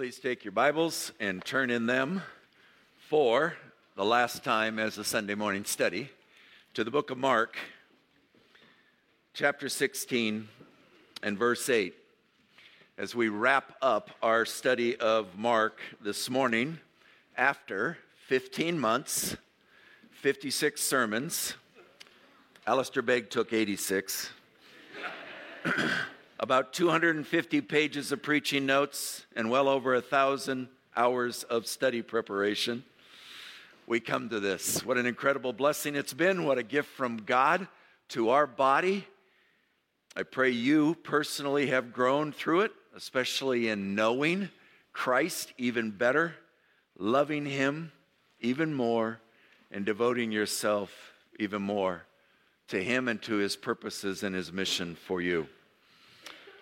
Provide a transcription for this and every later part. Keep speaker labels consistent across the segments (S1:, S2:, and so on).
S1: please take your Bibles and turn in them for the last time as a Sunday morning study to the book of Mark, chapter 16 and verse 8. As we wrap up our study of Mark this morning, after 15 months, 56 sermons, Alistair Begg took 86. about 250 pages of preaching notes and well over a thousand hours of study preparation. We come to this. What an incredible blessing it's been. What a gift from God to our body. I pray you personally have grown through it, especially in knowing Christ even better, loving Him even more, and devoting yourself even more to Him and to His purposes and His mission for you.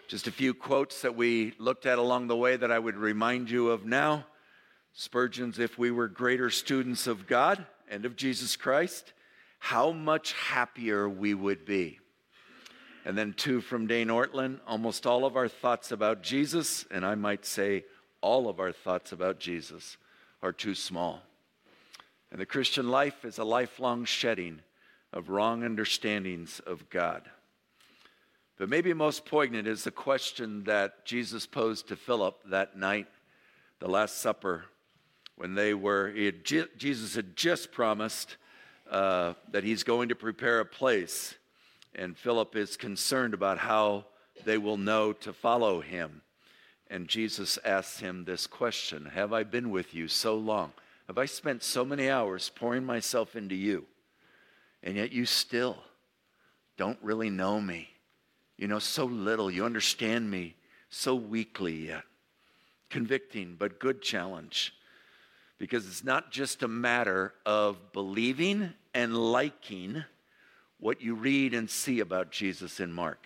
S1: Just a few quotes that we looked at along the way that I would remind you of now. Spurgeon's, if we were greater students of God and of Jesus Christ, how much happier we would be. And then two from Dane Ortlund almost all of our thoughts about Jesus, and I might say all of our thoughts about Jesus, are too small. And the Christian life is a lifelong shedding of wrong understandings of God. But maybe most poignant is the question that Jesus posed to Philip that night, the Last Supper, when they were, had, Jesus had just promised uh, that he's going to prepare a place. And Philip is concerned about how they will know to follow him. And Jesus asks him this question Have I been with you so long? Have I spent so many hours pouring myself into you? And yet you still don't really know me. You know, so little. You understand me so weakly yet. Convicting, but good challenge. Because it's not just a matter of believing and liking what you read and see about Jesus in Mark.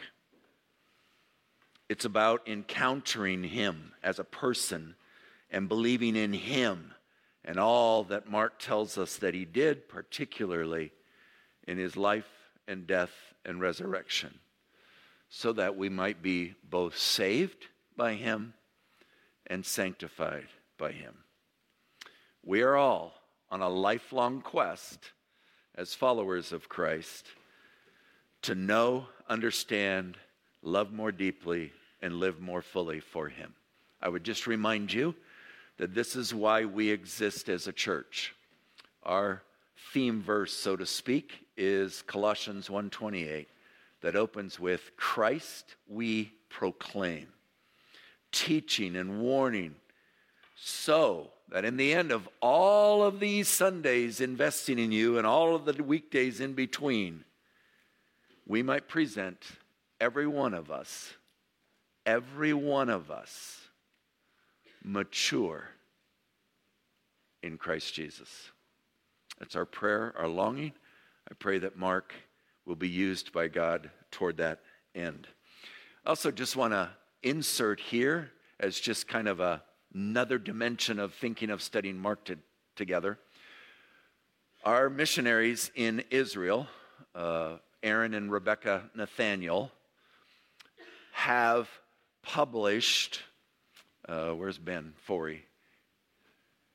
S1: It's about encountering him as a person and believing in him and all that Mark tells us that he did, particularly in his life and death and resurrection so that we might be both saved by him and sanctified by him. We are all on a lifelong quest as followers of Christ to know, understand, love more deeply, and live more fully for him. I would just remind you that this is why we exist as a church. Our theme verse, so to speak, is Colossians 128 that opens with Christ we proclaim, teaching and warning, so that in the end of all of these Sundays investing in you and all of the weekdays in between, we might present every one of us, every one of us, mature in Christ Jesus. That's our prayer, our longing. I pray that Mark will be used by God toward that end. I also just want to insert here as just kind of a, another dimension of thinking of studying Mark to, together. Our missionaries in Israel, uh, Aaron and Rebecca Nathaniel, have published. Uh, where's Ben Forey?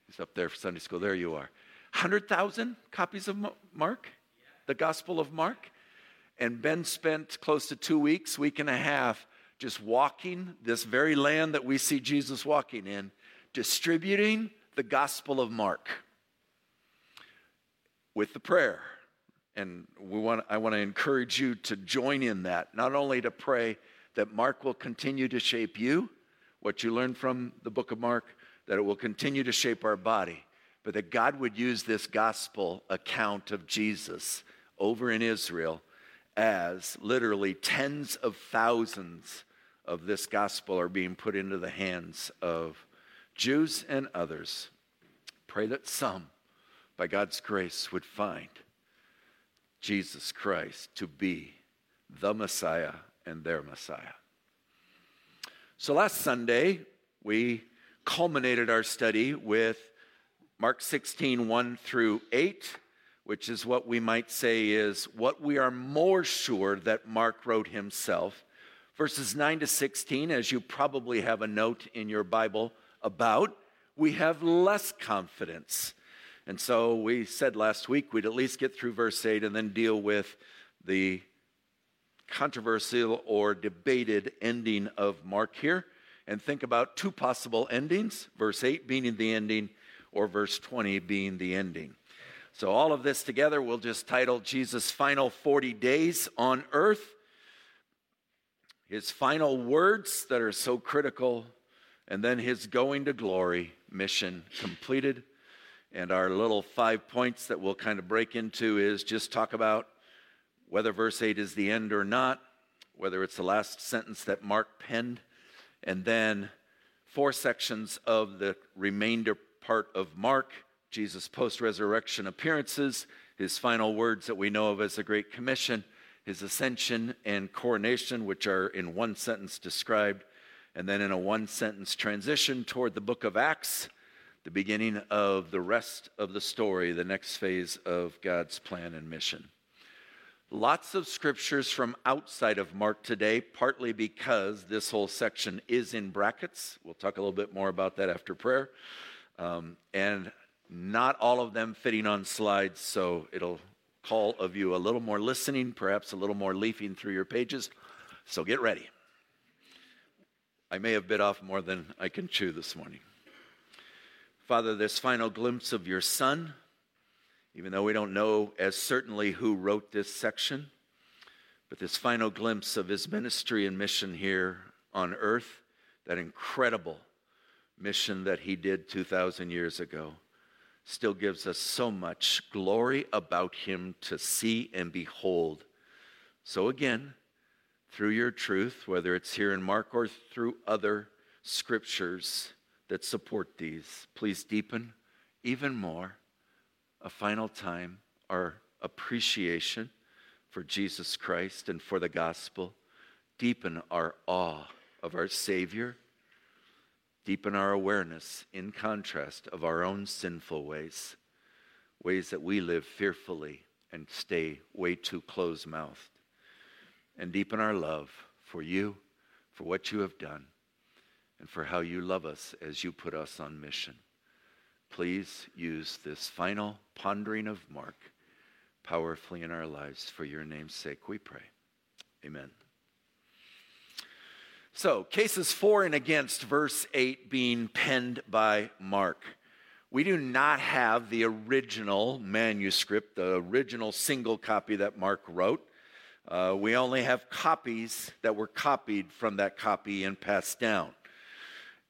S1: He's up there for Sunday school. There you are. 100,000 copies of Mark, the Gospel of Mark. And Ben spent close to two weeks, week and a half, just walking this very land that we see Jesus walking in, distributing the Gospel of Mark with the prayer. And we want, I want to encourage you to join in that, not only to pray that Mark will continue to shape you, what you learn from the book of Mark, that it will continue to shape our body, but that God would use this gospel account of Jesus over in Israel as literally tens of thousands of this gospel are being put into the hands of Jews and others. Pray that some, by God's grace, would find Jesus Christ to be the Messiah and their Messiah. So last Sunday, we culminated our study with Mark 16, 1 through 8 which is what we might say is what we are more sure that Mark wrote himself. Verses 9 to 16, as you probably have a note in your Bible about, we have less confidence. And so we said last week we'd at least get through verse 8 and then deal with the controversial or debated ending of Mark here and think about two possible endings verse 8 being the ending or verse 20 being the ending. So, all of this together we'll just title Jesus' final 40 days on earth. His final words that are so critical, and then his going to glory mission completed. And our little five points that we'll kind of break into is just talk about whether verse 8 is the end or not, whether it's the last sentence that Mark penned, and then four sections of the remainder part of Mark Jesus' post resurrection appearances, his final words that we know of as the Great Commission, his ascension and coronation, which are in one sentence described, and then in a one sentence transition toward the book of Acts, the beginning of the rest of the story, the next phase of God's plan and mission. Lots of scriptures from outside of Mark today, partly because this whole section is in brackets. We'll talk a little bit more about that after prayer. Um, and not all of them fitting on slides, so it'll call of you a little more listening, perhaps a little more leafing through your pages. So get ready. I may have bit off more than I can chew this morning. Father, this final glimpse of your Son, even though we don't know as certainly who wrote this section, but this final glimpse of his ministry and mission here on earth, that incredible mission that he did 2,000 years ago still gives us so much glory about him to see and behold. So, again, through your truth, whether it's here in Mark or through other scriptures that support these, please deepen even more a final time our appreciation for Jesus Christ and for the gospel. Deepen our awe of our Savior deepen our awareness in contrast of our own sinful ways, ways that we live fearfully and stay way too close mouthed, and deepen our love for you, for what you have done, and for how you love us as you put us on mission. Please use this final pondering of Mark powerfully in our lives. For your name's sake, we pray. Amen. So, cases for and against verse 8 being penned by Mark. We do not have the original manuscript, the original single copy that Mark wrote. Uh, we only have copies that were copied from that copy and passed down.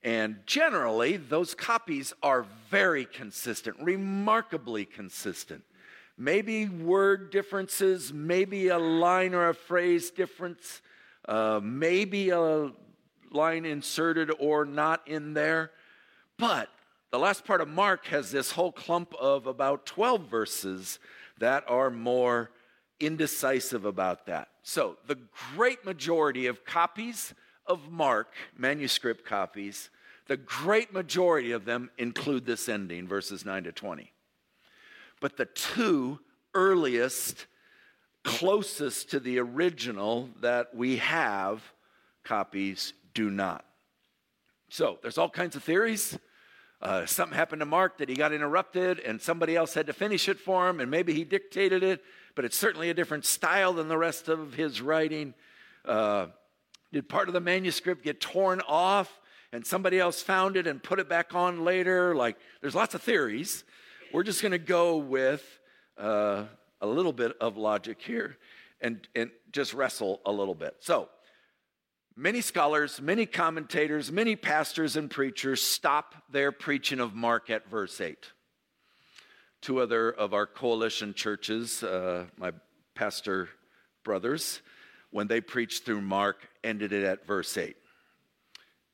S1: And generally, those copies are very consistent, remarkably consistent. Maybe word differences, maybe a line or a phrase difference, uh, maybe a line inserted or not in there. But the last part of Mark has this whole clump of about 12 verses that are more indecisive about that. So, the great majority of copies of Mark, manuscript copies, the great majority of them include this ending, verses 9 to 20. But the two earliest closest to the original that we have copies do not. So there's all kinds of theories. Uh, something happened to Mark that he got interrupted and somebody else had to finish it for him, and maybe he dictated it, but it's certainly a different style than the rest of his writing. Uh, did part of the manuscript get torn off and somebody else found it and put it back on later? Like, there's lots of theories. We're just going to go with uh, a little bit of logic here and, and just wrestle a little bit. So, many scholars, many commentators, many pastors and preachers stop their preaching of Mark at verse 8. Two other of our coalition churches, uh, my pastor brothers, when they preached through Mark, ended it at verse 8.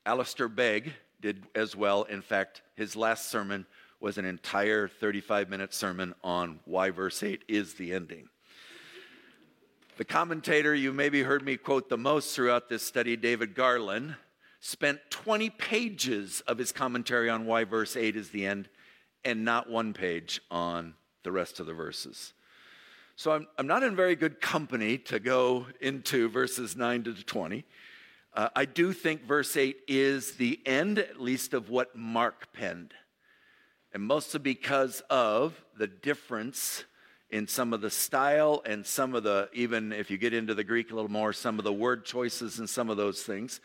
S1: Alistair Begg did as well. In fact, his last sermon was an entire 35 minute sermon on why verse 8 is the ending. The commentator you maybe heard me quote the most throughout this study, David Garland, spent 20 pages of his commentary on why verse 8 is the end and not one page on the rest of the verses. So I'm, I'm not in very good company to go into verses 9 to 20. Uh, I do think verse 8 is the end, at least, of what Mark penned. And mostly because of the difference in some of the style and some of the, even if you get into the Greek a little more, some of the word choices and some of those things.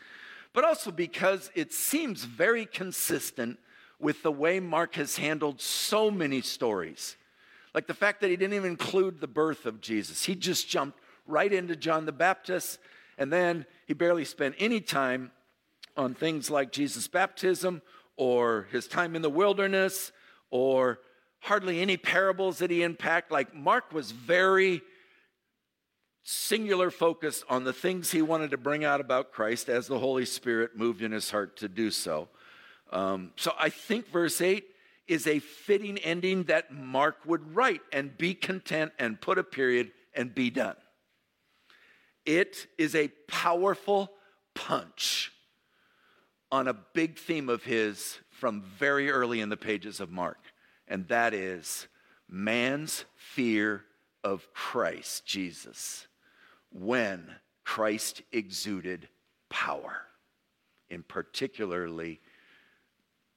S1: But also because it seems very consistent with the way Mark has handled so many stories. Like the fact that he didn't even include the birth of Jesus, he just jumped right into John the Baptist, and then he barely spent any time on things like Jesus' baptism or his time in the wilderness or hardly any parables that he unpacked. Like Mark was very singular focus on the things he wanted to bring out about Christ as the Holy Spirit moved in his heart to do so. Um, so I think verse 8 is a fitting ending that Mark would write and be content and put a period and be done. It is a powerful punch on a big theme of his from very early in the pages of Mark and that is man's fear of Christ Jesus when Christ exuded power in particularly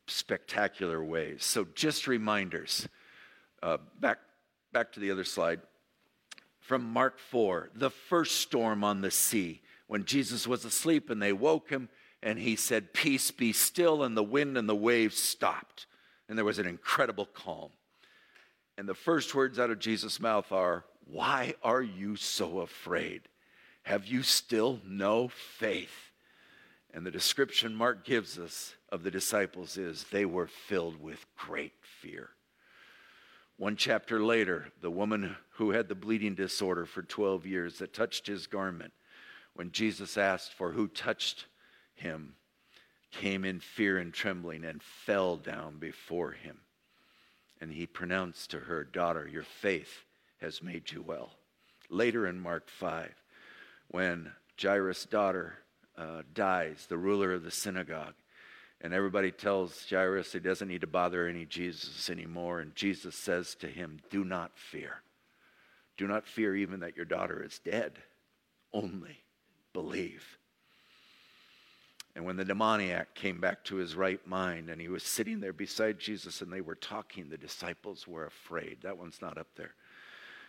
S1: spectacular ways. So, just reminders. Uh, back, back to the other slide. From Mark 4, the first storm on the sea, when Jesus was asleep and they woke him, and he said, Peace be still, and the wind and the waves stopped and there was an incredible calm. And the first words out of Jesus' mouth are, Why are you so afraid? Have you still no faith? And the description Mark gives us of the disciples is they were filled with great fear. One chapter later, the woman who had the bleeding disorder for 12 years that touched his garment, when Jesus asked for who touched him, came in fear and trembling and fell down before him. And he pronounced to her, Daughter, your faith has made you well. Later in Mark 5, when Jairus' daughter uh, dies, the ruler of the synagogue, and everybody tells Jairus he doesn't need to bother any Jesus anymore. And Jesus says to him, Do not fear. Do not fear even that your daughter is dead. Only believe. And when the demoniac came back to his right mind and he was sitting there beside Jesus and they were talking, the disciples were afraid. That one's not up there.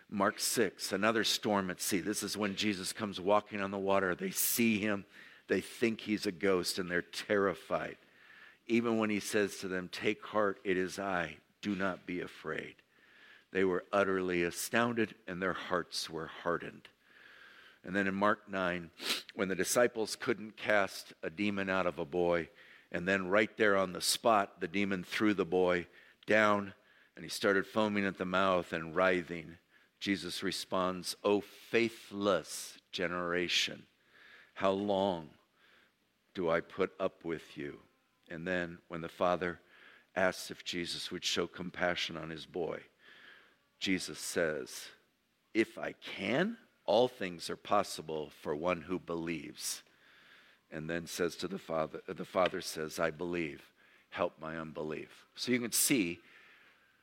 S1: Mark 6, another storm at sea. This is when Jesus comes walking on the water. They see him, they think he's a ghost, and they're terrified. Even when he says to them, Take heart, it is I, do not be afraid. They were utterly astounded and their hearts were hardened. And then in Mark 9, when the disciples couldn't cast a demon out of a boy, and then right there on the spot, the demon threw the boy down and he started foaming at the mouth and writhing. Jesus responds, O faithless generation, how long do I put up with you? And then when the father asks if Jesus would show compassion on his boy, Jesus says, If I can, all things are possible for one who believes. And then says to the Father, the Father says, I believe, help my unbelief. So you can see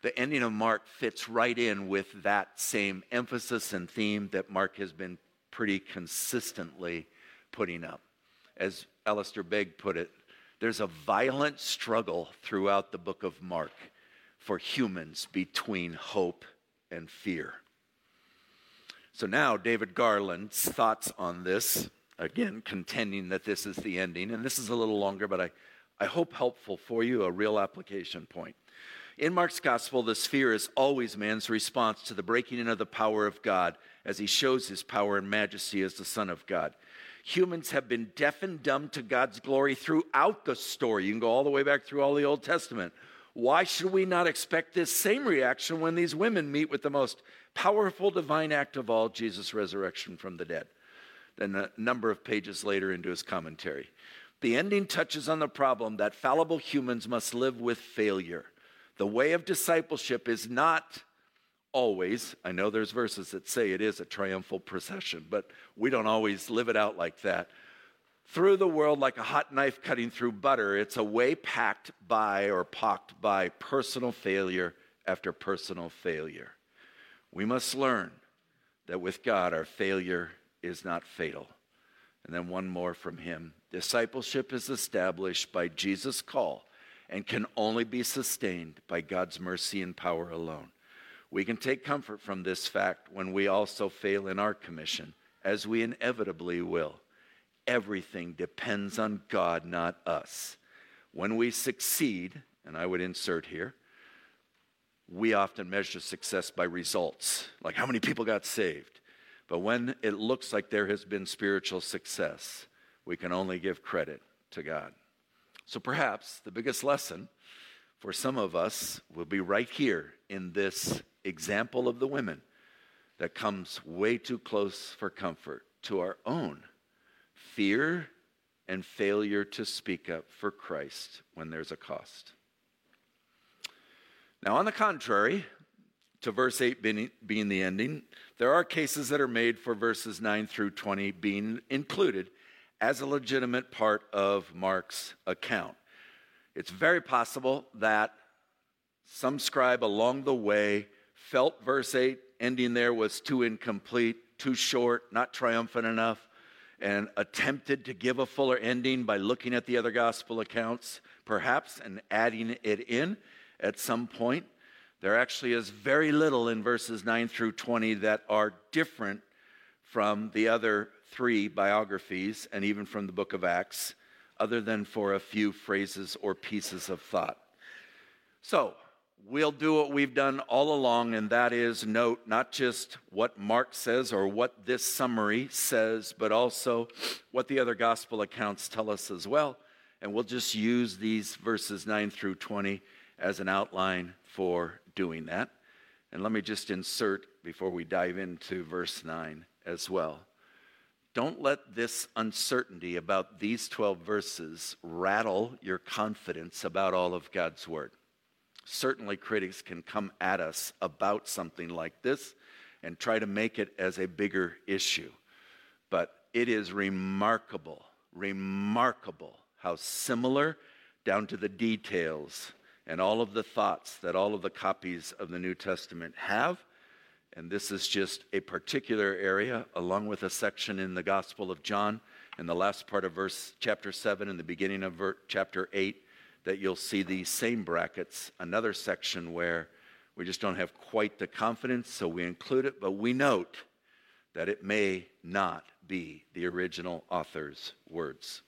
S1: the ending of Mark fits right in with that same emphasis and theme that Mark has been pretty consistently putting up. As Alistair Begg put it, there's a violent struggle throughout the book of Mark for humans between hope and fear. So now, David Garland's thoughts on this, again, contending that this is the ending, and this is a little longer, but I, I hope helpful for you, a real application point. In Mark's gospel, the sphere is always man's response to the breaking in of the power of God as he shows his power and majesty as the Son of God. Humans have been deaf and dumb to God's glory throughout the story. You can go all the way back through all the Old Testament. Why should we not expect this same reaction when these women meet with the most powerful divine act of all, Jesus' resurrection from the dead? Then a number of pages later into his commentary. The ending touches on the problem that fallible humans must live with failure. The way of discipleship is not always, I know there's verses that say it is a triumphal procession, but we don't always live it out like that through the world like a hot knife cutting through butter. It's a way packed by or pocked by personal failure after personal failure. We must learn that with God, our failure is not fatal. And then one more from him. Discipleship is established by Jesus' call and can only be sustained by God's mercy and power alone. We can take comfort from this fact when we also fail in our commission, as we inevitably will. Everything depends on God, not us. When we succeed, and I would insert here, we often measure success by results, like how many people got saved. But when it looks like there has been spiritual success, we can only give credit to God. So perhaps the biggest lesson for some of us will be right here in this example of the women that comes way too close for comfort to our own fear and failure to speak up for Christ when there's a cost. Now, on the contrary, to verse 8 being, being, the ending, there are cases that are made for verses 9 through 20 being included as a legitimate part of Mark's account. It's very possible that some scribe along the way felt verse 8 ending there was too incomplete, too short, not triumphant enough, and attempted to give a fuller ending by looking at the other gospel accounts, perhaps, and adding it in at some point. There actually is very little in verses 9 through 20 that are different from the other three biographies and even from the book of Acts, other than for a few phrases or pieces of thought. So, we'll do what we've done all along, and that is note not just what Mark says or what this summary says, but also what the other gospel accounts tell us as well. And we'll just use these verses 9 through 20 as an outline for doing that. And let me just insert before we dive into verse 9 as well. Don't let this uncertainty about these 12 verses rattle your confidence about all of God's Word. Certainly, critics can come at us about something like this and try to make it as a bigger issue. But it is remarkable, remarkable how similar, down to the details, and all of the thoughts that all of the copies of the New Testament have. And this is just a particular area, along with a section in the Gospel of John, in the last part of verse chapter 7 and the beginning of ver- chapter 8 that you'll see these same brackets, another section where we just don't have quite the confidence, so we include it, but we note that it may not be the original author's words.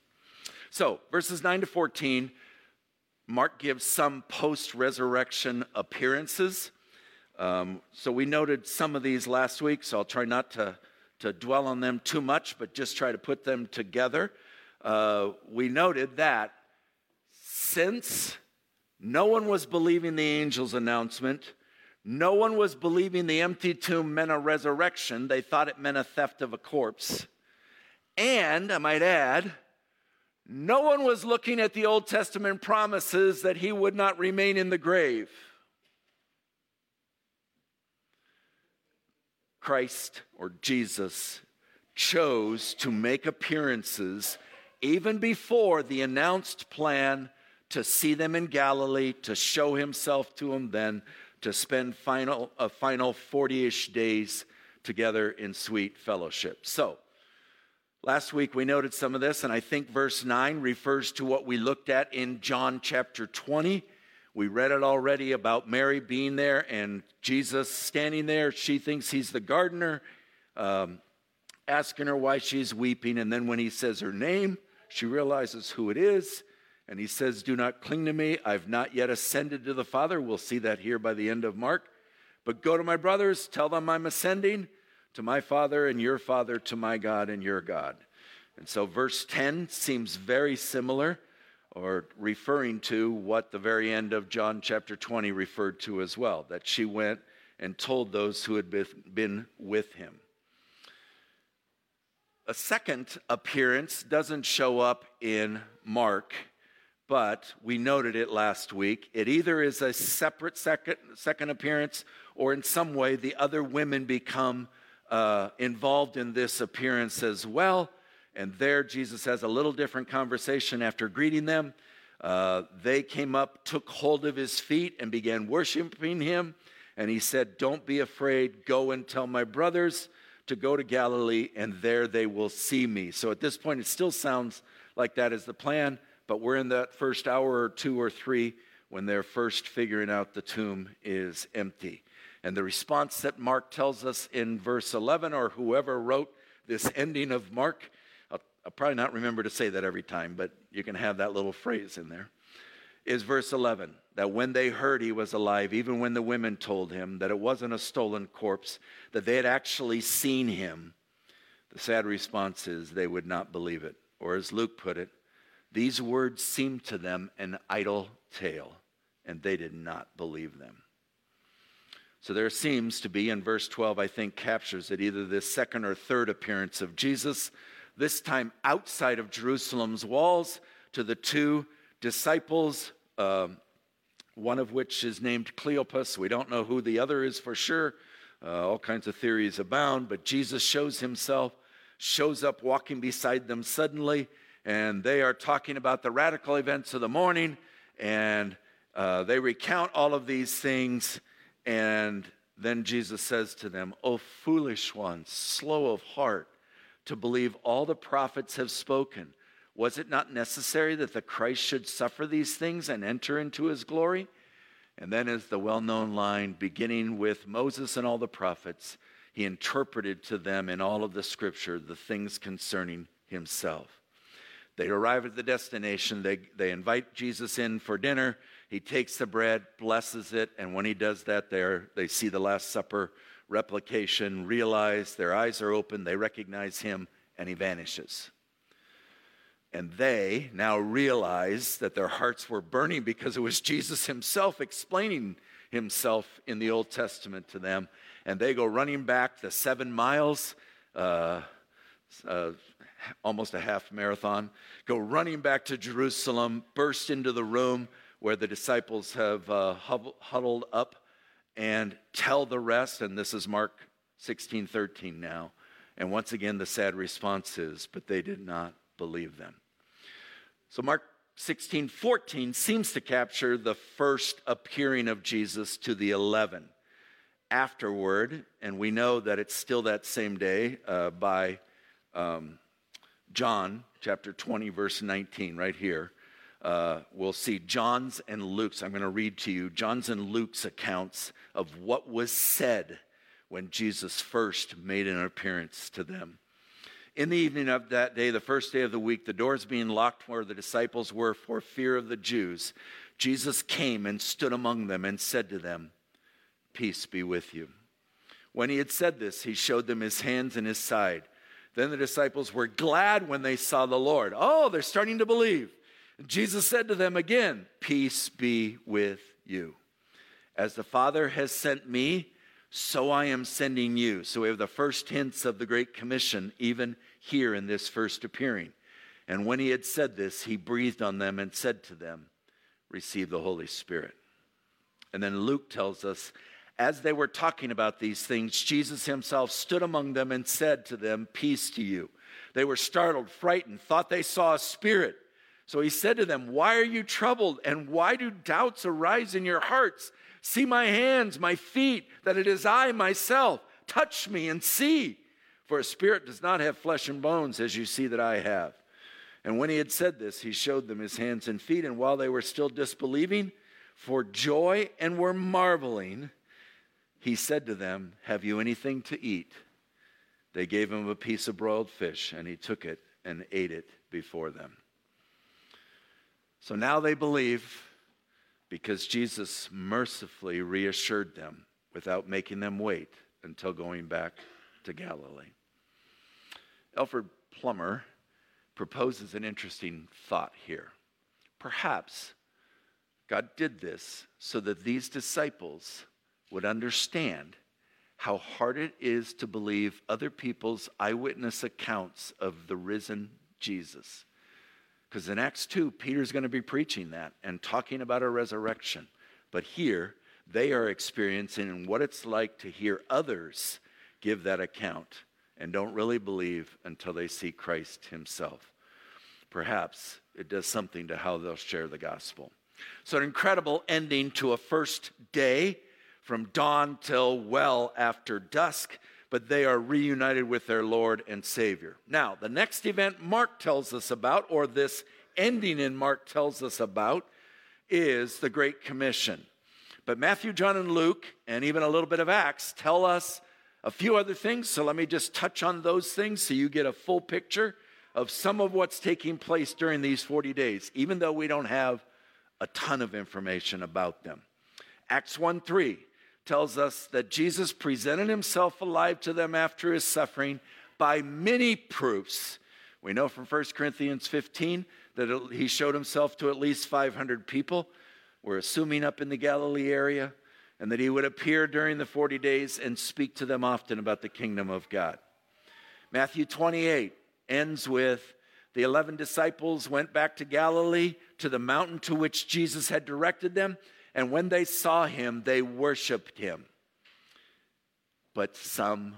S1: So, verses 9 to 14, Mark gives some post resurrection appearances. Um, so, we noted some of these last week, so I'll try not to, to dwell on them too much, but just try to put them together. Uh, we noted that since no one was believing the angel's announcement, no one was believing the empty tomb meant a resurrection. They thought it meant a theft of a corpse. And, I might add, no one was looking at the Old Testament promises that he would not remain in the grave. Christ or Jesus chose to make appearances even before the announced plan to see them in Galilee, to show himself to them then, to spend final, a final 40 ish days together in sweet fellowship. So, last week we noted some of this, and I think verse 9 refers to what we looked at in John chapter 20. We read it already about Mary being there and Jesus standing there. She thinks he's the gardener, um, asking her why she's weeping. And then when he says her name, she realizes who it is. And he says, Do not cling to me. I've not yet ascended to the Father. We'll see that here by the end of Mark. But go to my brothers, tell them I'm ascending to my Father and your Father, to my God and your God. And so verse 10 seems very similar or referring to what the very end of John chapter 20 referred to as well that she went and told those who had been with him. A second appearance doesn't show up in Mark but we noted it last week. It either is a separate second, second appearance, or in some way the other women become uh, involved in this appearance as well. And there, Jesus has a little different conversation after greeting them. Uh, they came up, took hold of his feet, and began worshiping him. And he said, Don't be afraid. Go and tell my brothers to go to Galilee, and there they will see me. So at this point, it still sounds like that is the plan, but we're in that first hour or two or three when they're first figuring out the tomb is empty. And the response that Mark tells us in verse 11, or whoever wrote this ending of Mark, I'll, I'll, probably not remember to say that every time, but you can have that little phrase in there, is verse 11 that when they heard he was alive, even when the women told him that it wasn't a stolen corpse, that they had actually seen him, the sad response is they would not believe it. Or as Luke put it, these words seemed to them an idle tale, and they did not believe them. So there seems to be, in verse 12, I think captures it, either this second or third appearance of Jesus, this time outside of Jerusalem's walls, to the two disciples, uh, one of which is named Cleopas. We don't know who the other is for sure. Uh, all kinds of theories abound, but Jesus shows himself, shows up walking beside them suddenly, and they are talking about the radical events of the morning, and uh, they recount all of these things and then Jesus says to them, O foolish ones, slow of heart to believe all the prophets have spoken. Was it not necessary that the Christ should suffer these things and enter into his glory? And then, as the well known line, beginning with Moses and all the prophets, he interpreted to them in all of the scripture the things concerning himself. They arrive at the destination, they, they invite Jesus in for dinner. He takes the bread, blesses it, and when he does that, there they see the Last Supper replication, realize their eyes are open, they recognize him, and he vanishes. And they now realize that their hearts were burning because it was Jesus himself explaining himself in the Old Testament to them. And they go running back the seven miles, uh, uh, almost a half marathon, go running back to Jerusalem, burst into the room where the disciples have uh, huddled up and tell the rest. And this is Mark 16 13 now. And once again, the sad response is, but they did not believe them. So, Mark 16 14 seems to capture the first appearing of Jesus to the 11. Afterward, and we know that it's still that same day uh, by um, John chapter 20, verse 19, right here uh, we'll see John's and Luke's. I'm going to read to you John's and Luke's accounts of what was said when Jesus first made an appearance to them. In the evening of that day, the first day of the week, the doors being locked where the disciples were for fear of the Jews, Jesus came and stood among them and said to them, Peace be with you. When he had said this, he showed them his hands and his side. Then the disciples were glad when they saw the Lord. Oh, they're starting to believe. Jesus said to them again, Peace be with you. As the Father has sent me, so I am sending you. So we have the first hints of the Great Commission, even here in this first appearing. And when he had said this, he breathed on them and said to them, Receive the Holy Spirit. And then Luke tells us, as they were talking about these things, Jesus himself stood among them and said to them, Peace to you. They were startled, frightened, thought they saw a spirit. So he said to them, Why are you troubled? And why do doubts arise in your hearts? See my hands, my feet, that it is I myself. Touch me and see. For a spirit does not have flesh and bones, as you see that I have. And when he had said this, he showed them his hands and feet. And while they were still disbelieving, for joy and were marveling, he said to them, Have you anything to eat? They gave him a piece of broiled fish, and he took it and ate it before them. So now they believe because Jesus mercifully reassured them without making them wait until going back to Galilee. Alfred Plummer proposes an interesting thought here. Perhaps God did this so that these disciples would understand how hard it is to believe other people's eyewitness accounts of the risen Jesus. Because in Acts 2, Peter's going to be preaching that and talking about a resurrection. But here, they are experiencing what it's like to hear others give that account and don't really believe until they see Christ himself. Perhaps it does something to how they'll share the gospel. So, an incredible ending to a first day from dawn till well after dusk. But they are reunited with their Lord and Savior. Now, the next event Mark tells us about, or this ending in Mark tells us about, is the Great Commission. But Matthew, John, and Luke, and even a little bit of Acts, tell us a few other things. So let me just touch on those things so you get a full picture of some of what's taking place during these 40 days, even though we don't have a ton of information about them. Acts 1 3 tells us that Jesus presented himself alive to them after his suffering by many proofs. We know from 1 Corinthians 15 that he showed himself to at least 500 people. We're assuming up in the Galilee area, and that he would appear during the 40 days and speak to them often about the kingdom of God. Matthew 28 ends with the 11 disciples went back to Galilee to the mountain to which Jesus had directed them, and when they saw him, they worshiped him. But some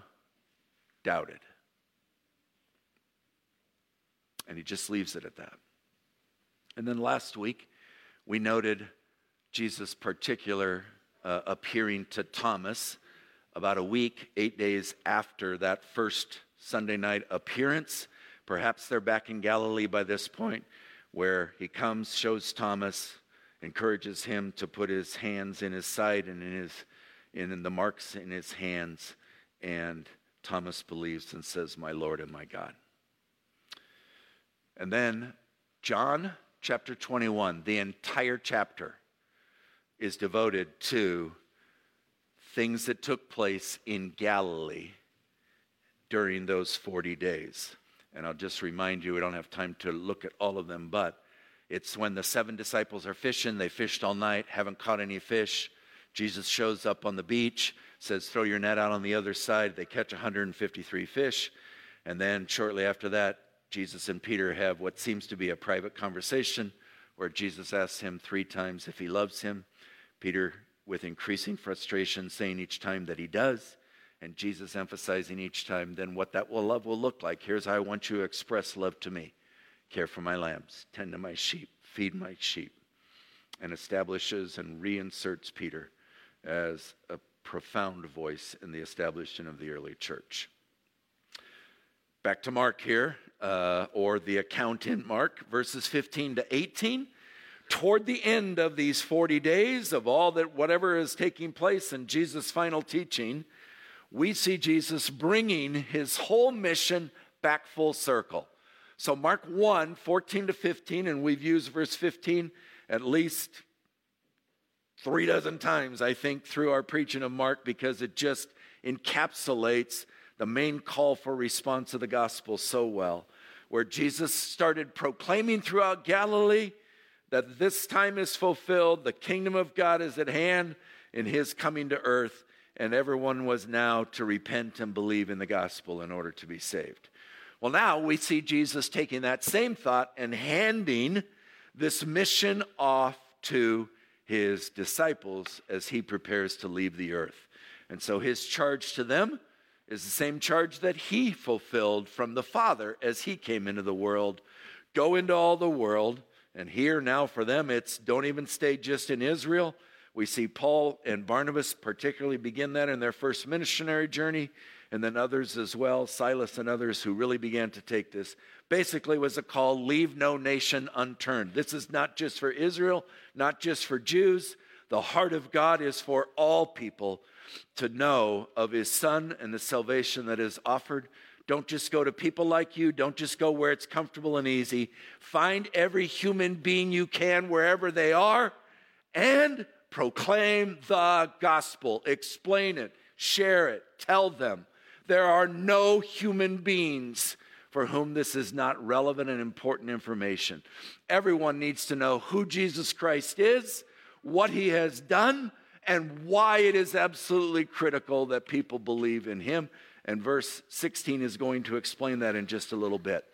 S1: doubted. And he just leaves it at that. And then last week, we noted Jesus' particular uh, appearing to Thomas about a week, eight days after that first Sunday night appearance. Perhaps they're back in Galilee by this point, where he comes, shows Thomas, encourages him to put his hands in his side and in, his, and in the marks in his hands. And Thomas believes and says, My Lord and my God. And then John chapter 21, the entire chapter is devoted to things that took place in Galilee during those 40 days. And I'll just remind you, we don't have time to look at all of them, but it's when the seven disciples are fishing. They fished all night, haven't caught any fish. Jesus shows up on the beach, says, Throw your net out on the other side. They catch 153 fish. And then shortly after that, Jesus and Peter have what seems to be a private conversation where Jesus asks him three times if he loves him. Peter, with increasing frustration, saying each time that he does and Jesus emphasizing each time then what that will love will look like. Here's how I want you to express love to me care for my lambs, tend to my sheep, feed my sheep, and establishes and reinserts Peter as a profound voice in the establishment of the early church. Back to Mark here, uh, or the accountant Mark, verses 15 to 18 toward the end of these 40 days of all that whatever is taking place in Jesus' final teaching, we see Jesus bringing his whole mission back full circle. So, Mark 1 14 to 15, and we've used verse 15 at least three dozen times, I think, through our preaching of Mark because it just encapsulates the main call for response of the gospel so well. Where Jesus started proclaiming throughout Galilee that this time is fulfilled, the kingdom of God is at hand in his coming to earth and everyone was now to repent and believe in the gospel in order to be saved. Well, now we see Jesus taking that same thought and handing this mission off to his disciples as he prepares to leave the earth. And so his charge to them is the same charge that he fulfilled from the Father as he came into the world go into all the world. And here now for them, it's don't even stay just in Israel we see Paul and Barnabas particularly begin that in their first missionary journey, and then others as well, Silas and others who really began to take this. Basically, was a call leave no nation unturned. This is not just for Israel, not just for Jews. The heart of God is for all people to know of his son and the salvation that is offered. Don't just go to people like you. Don't just go where it's comfortable and easy. Find every human being you can wherever they are and Proclaim the gospel, explain it, share it, tell them. There are no human beings for whom this is not relevant and important information. Everyone needs to know who Jesus Christ is, what he has done, and why it is absolutely critical that people believe in him. And verse 16 is going to explain that in just a little bit.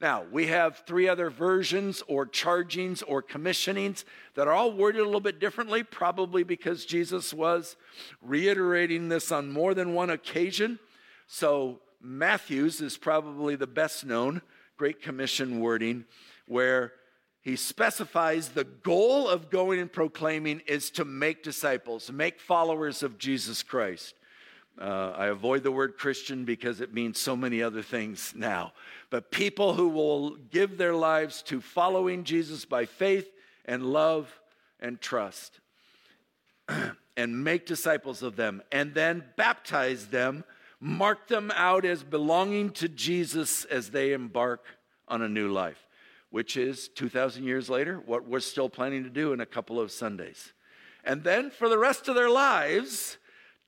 S1: Now, we have three other versions or chargings or commissionings that are all worded a little bit differently, probably because Jesus was reiterating this on more than one occasion. So, Matthew's is probably the best known Great Commission wording, where he specifies the goal of going and proclaiming is to make disciples, make followers of Jesus Christ. Uh, I avoid the word Christian because it means so many other things now. But people who will give their lives to following Jesus by faith and love and trust and make disciples of them and then baptize them, mark them out as belonging to Jesus as they embark on a new life, which is 2,000 years later, what we're still planning to do in a couple of Sundays. And then for the rest of their lives,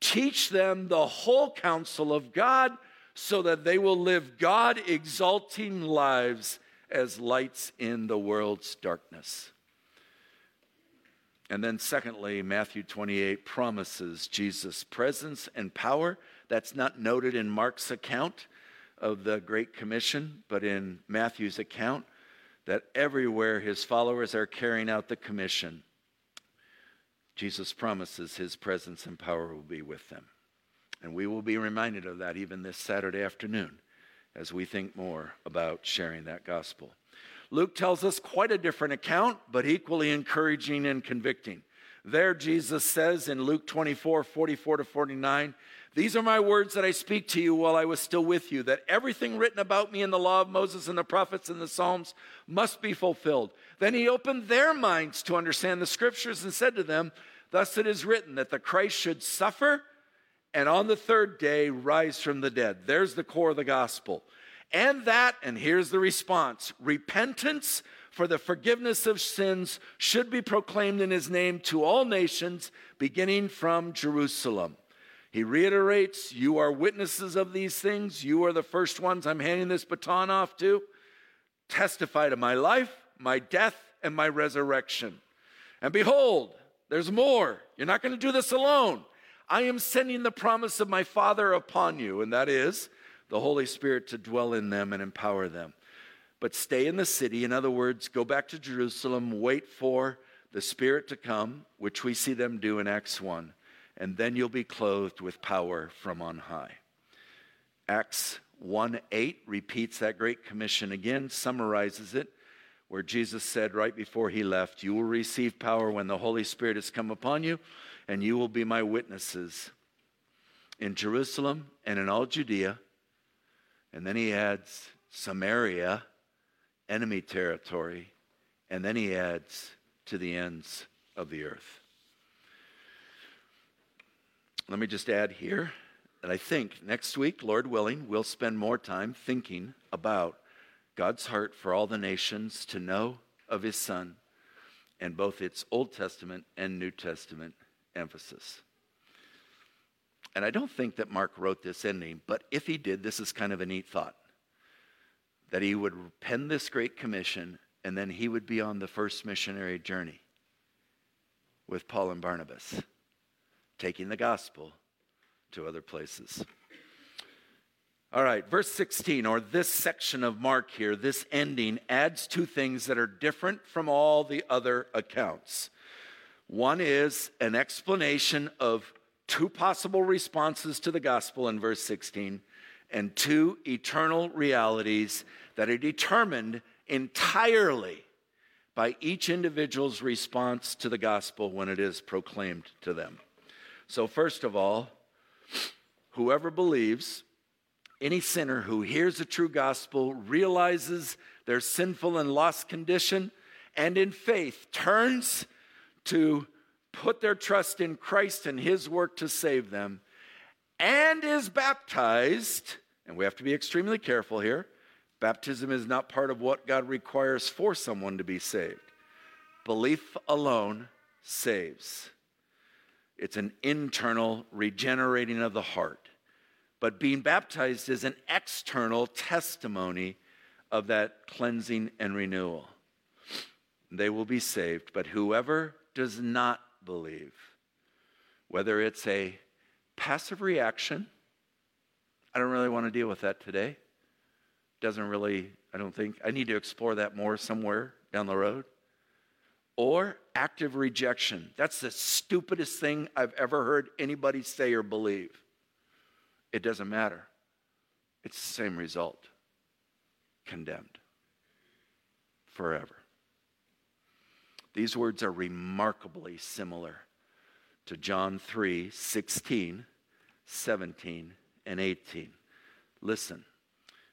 S1: teach them the whole counsel of God so that they will live God exalting lives as lights in the world's darkness. And then, secondly, Matthew 28 promises Jesus' presence and power. That's not noted in Mark's account of the Great Commission, but in Matthew's account, that everywhere his followers are carrying out the commission, Jesus promises his presence and power will be with them. And we will be reminded of that even this Saturday afternoon as we think more about sharing that gospel. Luke tells us quite a different account, but equally encouraging and convicting. There, Jesus says in Luke 24 44 to 49, These are my words that I speak to you while I was still with you, that everything written about me in the law of Moses and the prophets and the Psalms must be fulfilled. Then he opened their minds to understand the scriptures and said to them, Thus it is written that the Christ should suffer and on the third day rise from the dead. There's the core of the gospel. And that, and here's the response repentance for the forgiveness of sins should be proclaimed in his name to all nations, beginning from Jerusalem. He reiterates, You are witnesses of these things. You are the first ones I'm handing this baton off to. Testify to my life, my death, and my resurrection. And behold, there's more. You're not going to do this alone. I am sending the promise of my Father upon you, and that is the Holy Spirit to dwell in them and empower them. But stay in the city. In other words, go back to Jerusalem, wait for the Spirit to come, which we see them do in Acts 1, and then you'll be clothed with power from on high. Acts 1 8 repeats that Great Commission again, summarizes it, where Jesus said right before he left, You will receive power when the Holy Spirit has come upon you, and you will be my witnesses in Jerusalem and in all Judea and then he adds Samaria, enemy territory. And then he adds to the ends of the earth. Let me just add here that I think next week, Lord willing, we'll spend more time thinking about God's heart for all the nations to know of his Son and both its Old Testament and New Testament emphasis. And I don't think that Mark wrote this ending, but if he did, this is kind of a neat thought that he would pen this great commission and then he would be on the first missionary journey with Paul and Barnabas, taking the gospel to other places. All right, verse 16, or this section of Mark here, this ending adds two things that are different from all the other accounts. One is an explanation of two possible responses to the gospel in verse 16 and two eternal realities that are determined entirely by each individual's response to the gospel when it is proclaimed to them. So, first of all, whoever believes, any sinner who hears the true gospel, realizes their sinful and lost condition, and in faith turns to put their trust in Christ and his work to save them, and is baptized, and we have to be extremely careful here. Baptism is not part of what God requires for someone to be saved. Belief alone saves. It's an internal regenerating of the heart. But being baptized is an external testimony of that cleansing and renewal. They will be saved, but whoever does not believe. Whether it's a passive reaction, I don't really want to deal with that today. Doesn't really, I don't think, I need to explore that more somewhere down the road. Or active rejection. That's the stupidest thing I've ever heard anybody say or believe. It doesn't matter. It's the same result condemned forever. These words are remarkably similar to John 3 16, 17, and 18. Listen.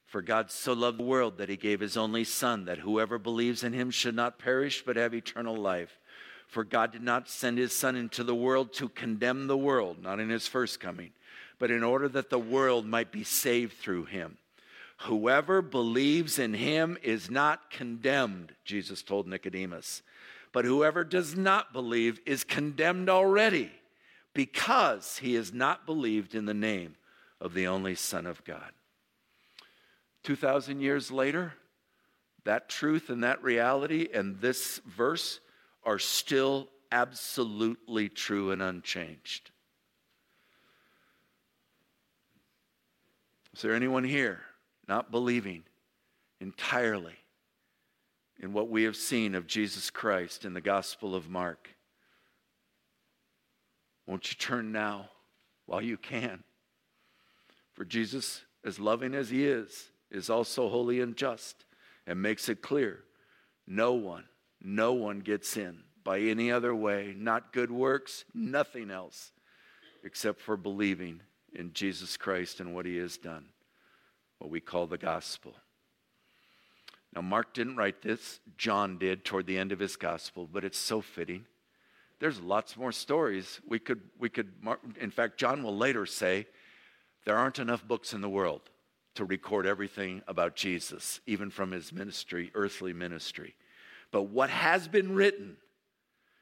S1: For God so loved the world that he gave his only Son, that whoever believes in him should not perish but have eternal life. For God did not send his Son into the world to condemn the world, not in his first coming, but in order that the world might be saved through him. Whoever believes in him is not condemned, Jesus told Nicodemus. But whoever does not believe is condemned already because he has not believed in the name of the only Son of God. 2,000 years later, that truth and that reality and this verse are still absolutely true and unchanged. Is there anyone here not believing entirely in what we have seen of Jesus Christ in the Gospel of Mark? Won't you turn now while you can? For Jesus, as loving as he is, is also holy and just and makes it clear no one, no one gets in by any other way, not good works, nothing else, except for believing in Jesus Christ and what he has done, what we call the gospel. Now, Mark didn't write this, John did toward the end of his gospel, but it's so fitting. There's lots more stories. We could, we could, in fact, John will later say, there aren't enough books in the world to record everything about Jesus, even from his ministry, earthly ministry. But what has been written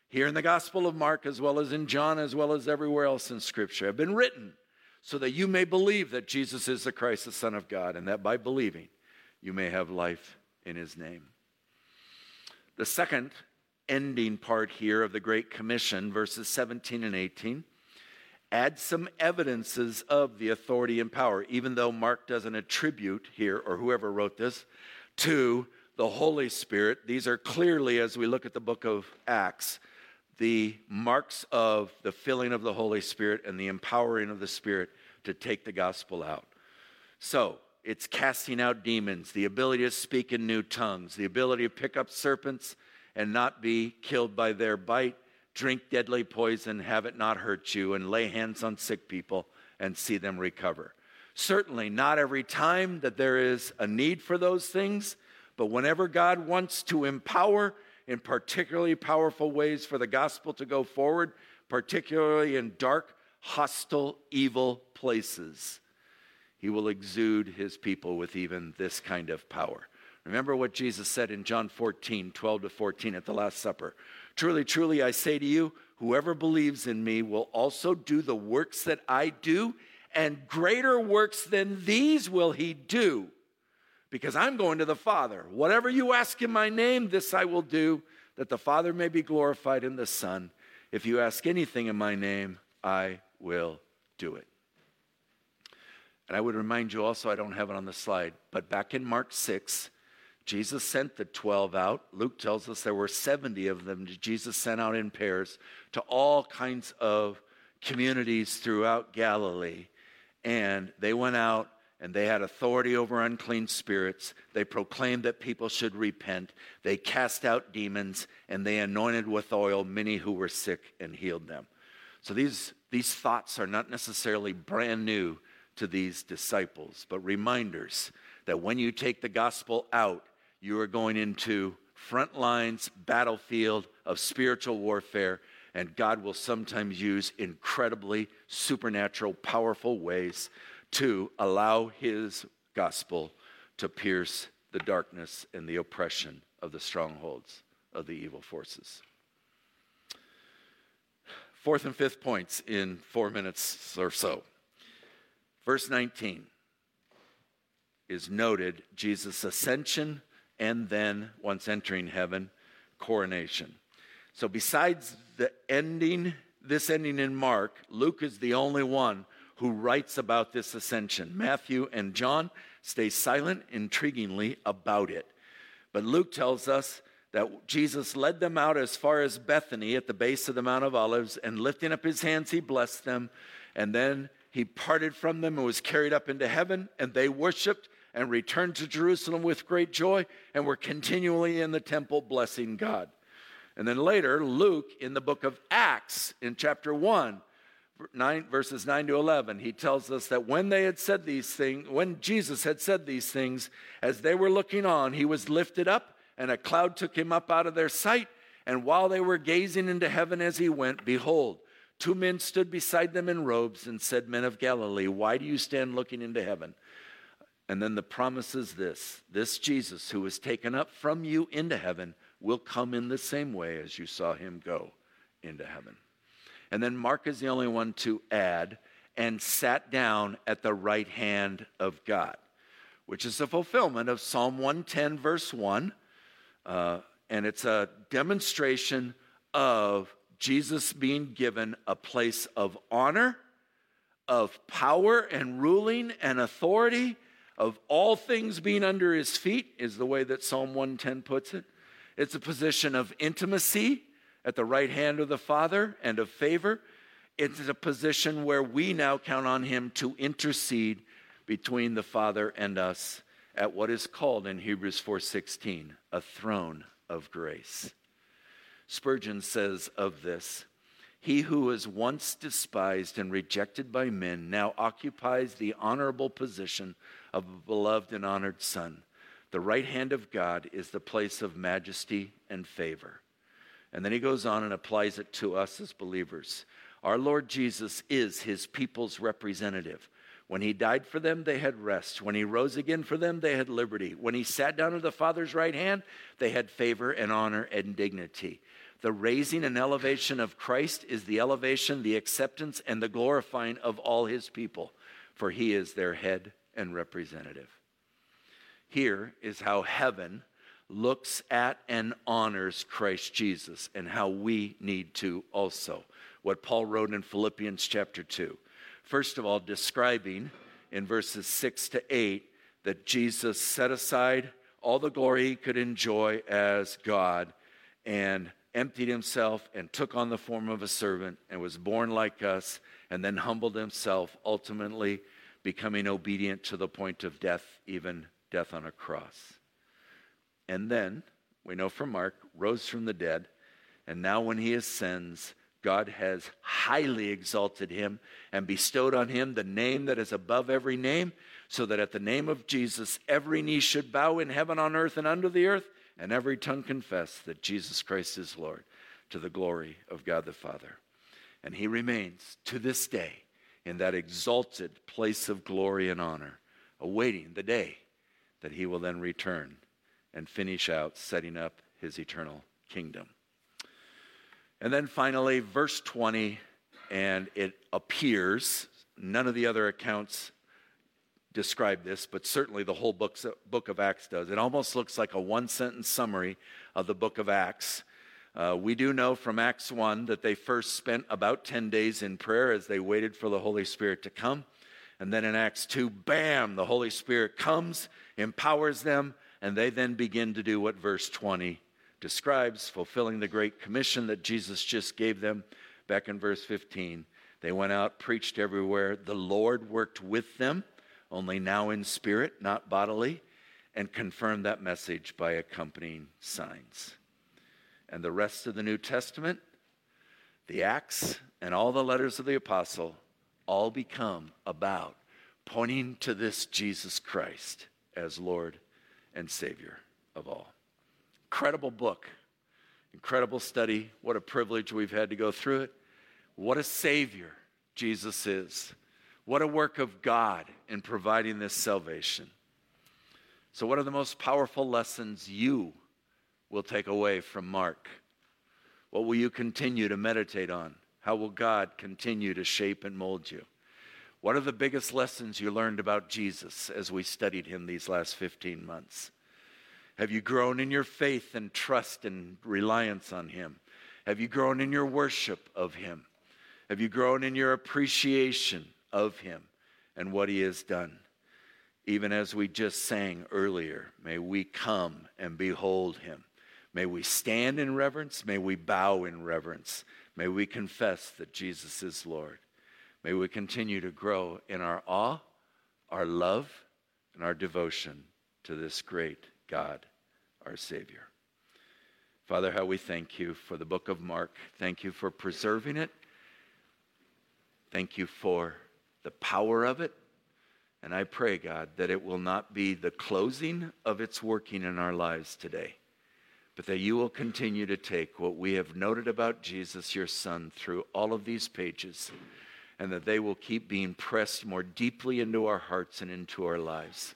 S1: here in the Gospel of Mark, as well as in John, as well as everywhere else in Scripture, have been written so that you may believe that Jesus is the Christ, the Son of God, and that by believing you may have life in his name. The second ending part here of the Great Commission, verses 17 and 18 add some evidences of the authority and power, even though Mark doesn't attribute here, or whoever wrote this, to the Holy Spirit. These are clearly, as we look at the book of Acts, the marks of the filling of the Holy Spirit and the empowering of the Spirit to take the gospel out. So, it's casting out demons, the ability to speak in new tongues, the ability to pick up serpents and not be killed by their bite, drink deadly poison, have it not hurt you, and lay hands on sick people and see them recover. Certainly, not every time that there is a need for those things, but whenever God wants to empower in particularly powerful ways for the gospel to go forward, particularly in dark, hostile, evil places, he will exude his people with even this kind of power. Remember what Jesus said in John 14, 12 to 14 at the Last Supper. Truly, truly, I say to you, whoever believes in me will also do the works that I do, and greater works than these will he do, because I'm going to the Father. Whatever you ask in my name, this I will do, that the Father may be glorified in the Son. If you ask anything in my name, I will do it. And I would remind you also, I don't have it on the slide, but back in Mark 6, Jesus sent the 12 out. Luke tells us there were 70 of them Jesus sent out in pairs to all kinds of communities throughout Galilee. And they went out and they had authority over unclean spirits. They proclaimed that people should repent. They cast out demons and they anointed with oil many who were sick and healed them. So these, these thoughts are not necessarily brand new to these disciples, but reminders that when you take the gospel out, you are going into front lines, battlefield of spiritual warfare, and God will sometimes use incredibly supernatural, powerful ways to allow His gospel to pierce the darkness and the oppression of the strongholds of the evil forces. Fourth and fifth points in four minutes or so. Verse 19 is noted Jesus' ascension and then, once entering heaven, coronation. So, besides the ending, this ending in Mark, Luke is the only one who writes about this ascension. Matthew and John stay silent, intriguingly, about it. But Luke tells us that Jesus led them out as far as Bethany at the base of the Mount of Olives, and lifting up his hands, he blessed them. And then he parted from them and was carried up into heaven, and they worshiped and returned to Jerusalem with great joy and were continually in the temple blessing God. And then later, Luke in the book of Acts in chapter 1 9, verses 9 to 11, he tells us that when they had said these things, when Jesus had said these things, as they were looking on, he was lifted up, and a cloud took him up out of their sight. And while they were gazing into heaven as he went, behold, two men stood beside them in robes and said, Men of Galilee, why do you stand looking into heaven? And then the promise is this this Jesus, who was taken up from you into heaven, will come in the same way as you saw him go into heaven. And then Mark is the only one to add, and sat down at the right hand of God, which is a fulfillment of Psalm 110, verse 1. Uh, and it's a demonstration of Jesus being given a place of honor, of power and ruling and authority, of all things being under his feet, is the way that Psalm 110 puts it. It's a position of intimacy at the right hand of the Father and of favor. It's a position where we now count on him to intercede between the Father and us at what is called in Hebrews 4:16 a throne of grace. Spurgeon says of this, he who was once despised and rejected by men now occupies the honorable position of a beloved and honored son. The right hand of God is the place of majesty and favor. And then he goes on and applies it to us as believers. Our Lord Jesus is his people's representative. When he died for them, they had rest. When he rose again for them, they had liberty. When he sat down at the Father's right hand, they had favor and honor and dignity. The raising and elevation of Christ is the elevation, the acceptance, and the glorifying of all his people, for he is their head and representative. Here is how heaven looks at and honors Christ Jesus and how we need to also. What Paul wrote in Philippians chapter 2. First of all, describing in verses 6 to 8 that Jesus set aside all the glory he could enjoy as God and emptied himself and took on the form of a servant and was born like us and then humbled himself, ultimately becoming obedient to the point of death, even death on a cross. And then, we know from Mark, rose from the dead, and now when he ascends, God has highly exalted him and bestowed on him the name that is above every name, so that at the name of Jesus, every knee should bow in heaven, on earth, and under the earth, and every tongue confess that Jesus Christ is Lord, to the glory of God the Father. And he remains to this day in that exalted place of glory and honor, awaiting the day that he will then return and finish out setting up his eternal kingdom. And then finally, verse 20, and it appears, none of the other accounts describe this, but certainly the whole book, of Acts does. It almost looks like a one sentence summary of the book of Acts. Uh, we do know from Acts 1 that they first spent about 10 days in prayer as they waited for the Holy Spirit to come. And then in Acts 2, bam, the Holy Spirit comes, empowers them, and they then begin to do what verse 20 describes, fulfilling the great commission that Jesus just gave them back in verse 15. They went out, preached everywhere. The Lord worked with them, only now in spirit, not bodily, and confirmed that message by accompanying signs. And the rest of the New Testament, the Acts, and all the letters of the apostle all become about pointing to this Jesus Christ as Lord and Savior of all incredible book, incredible study. What a privilege we've had to go through it. What a Savior Jesus is. What a work of God in providing this salvation. So, what are the most powerful lessons you will take away from Mark? What will you continue to meditate on? How will God continue to shape and mold you? What are the biggest lessons you learned about Jesus as we studied him these last 15 months? Have you grown in your faith and trust and reliance on Him? Have you grown in your worship of Him? Have you grown in your appreciation of Him and what He has done? Even as we just sang earlier, may we come and behold Him. May we stand in reverence. May we bow in reverence. May we confess that Jesus is Lord. May we continue to grow in our awe, our love, and our devotion to this great God, our Savior. Father, how we thank you for the book of Mark. Thank you for preserving it. Thank you for the power of it. And I pray, God, that it will not be the closing of its working in our lives today, but that you will continue to take what we have noted about Jesus, your Son, through all of these pages, and that they will keep being pressed more deeply into our hearts and into our lives.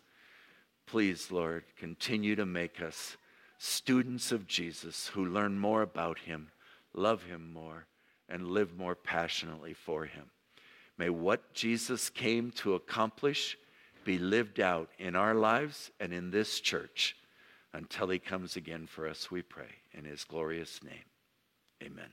S1: Please, Lord, continue to make us students of Jesus who learn more about him, love him more, and live more passionately for him. May what Jesus came to accomplish be lived out in our lives and in this church until he comes again for us, we pray. In his glorious name, amen.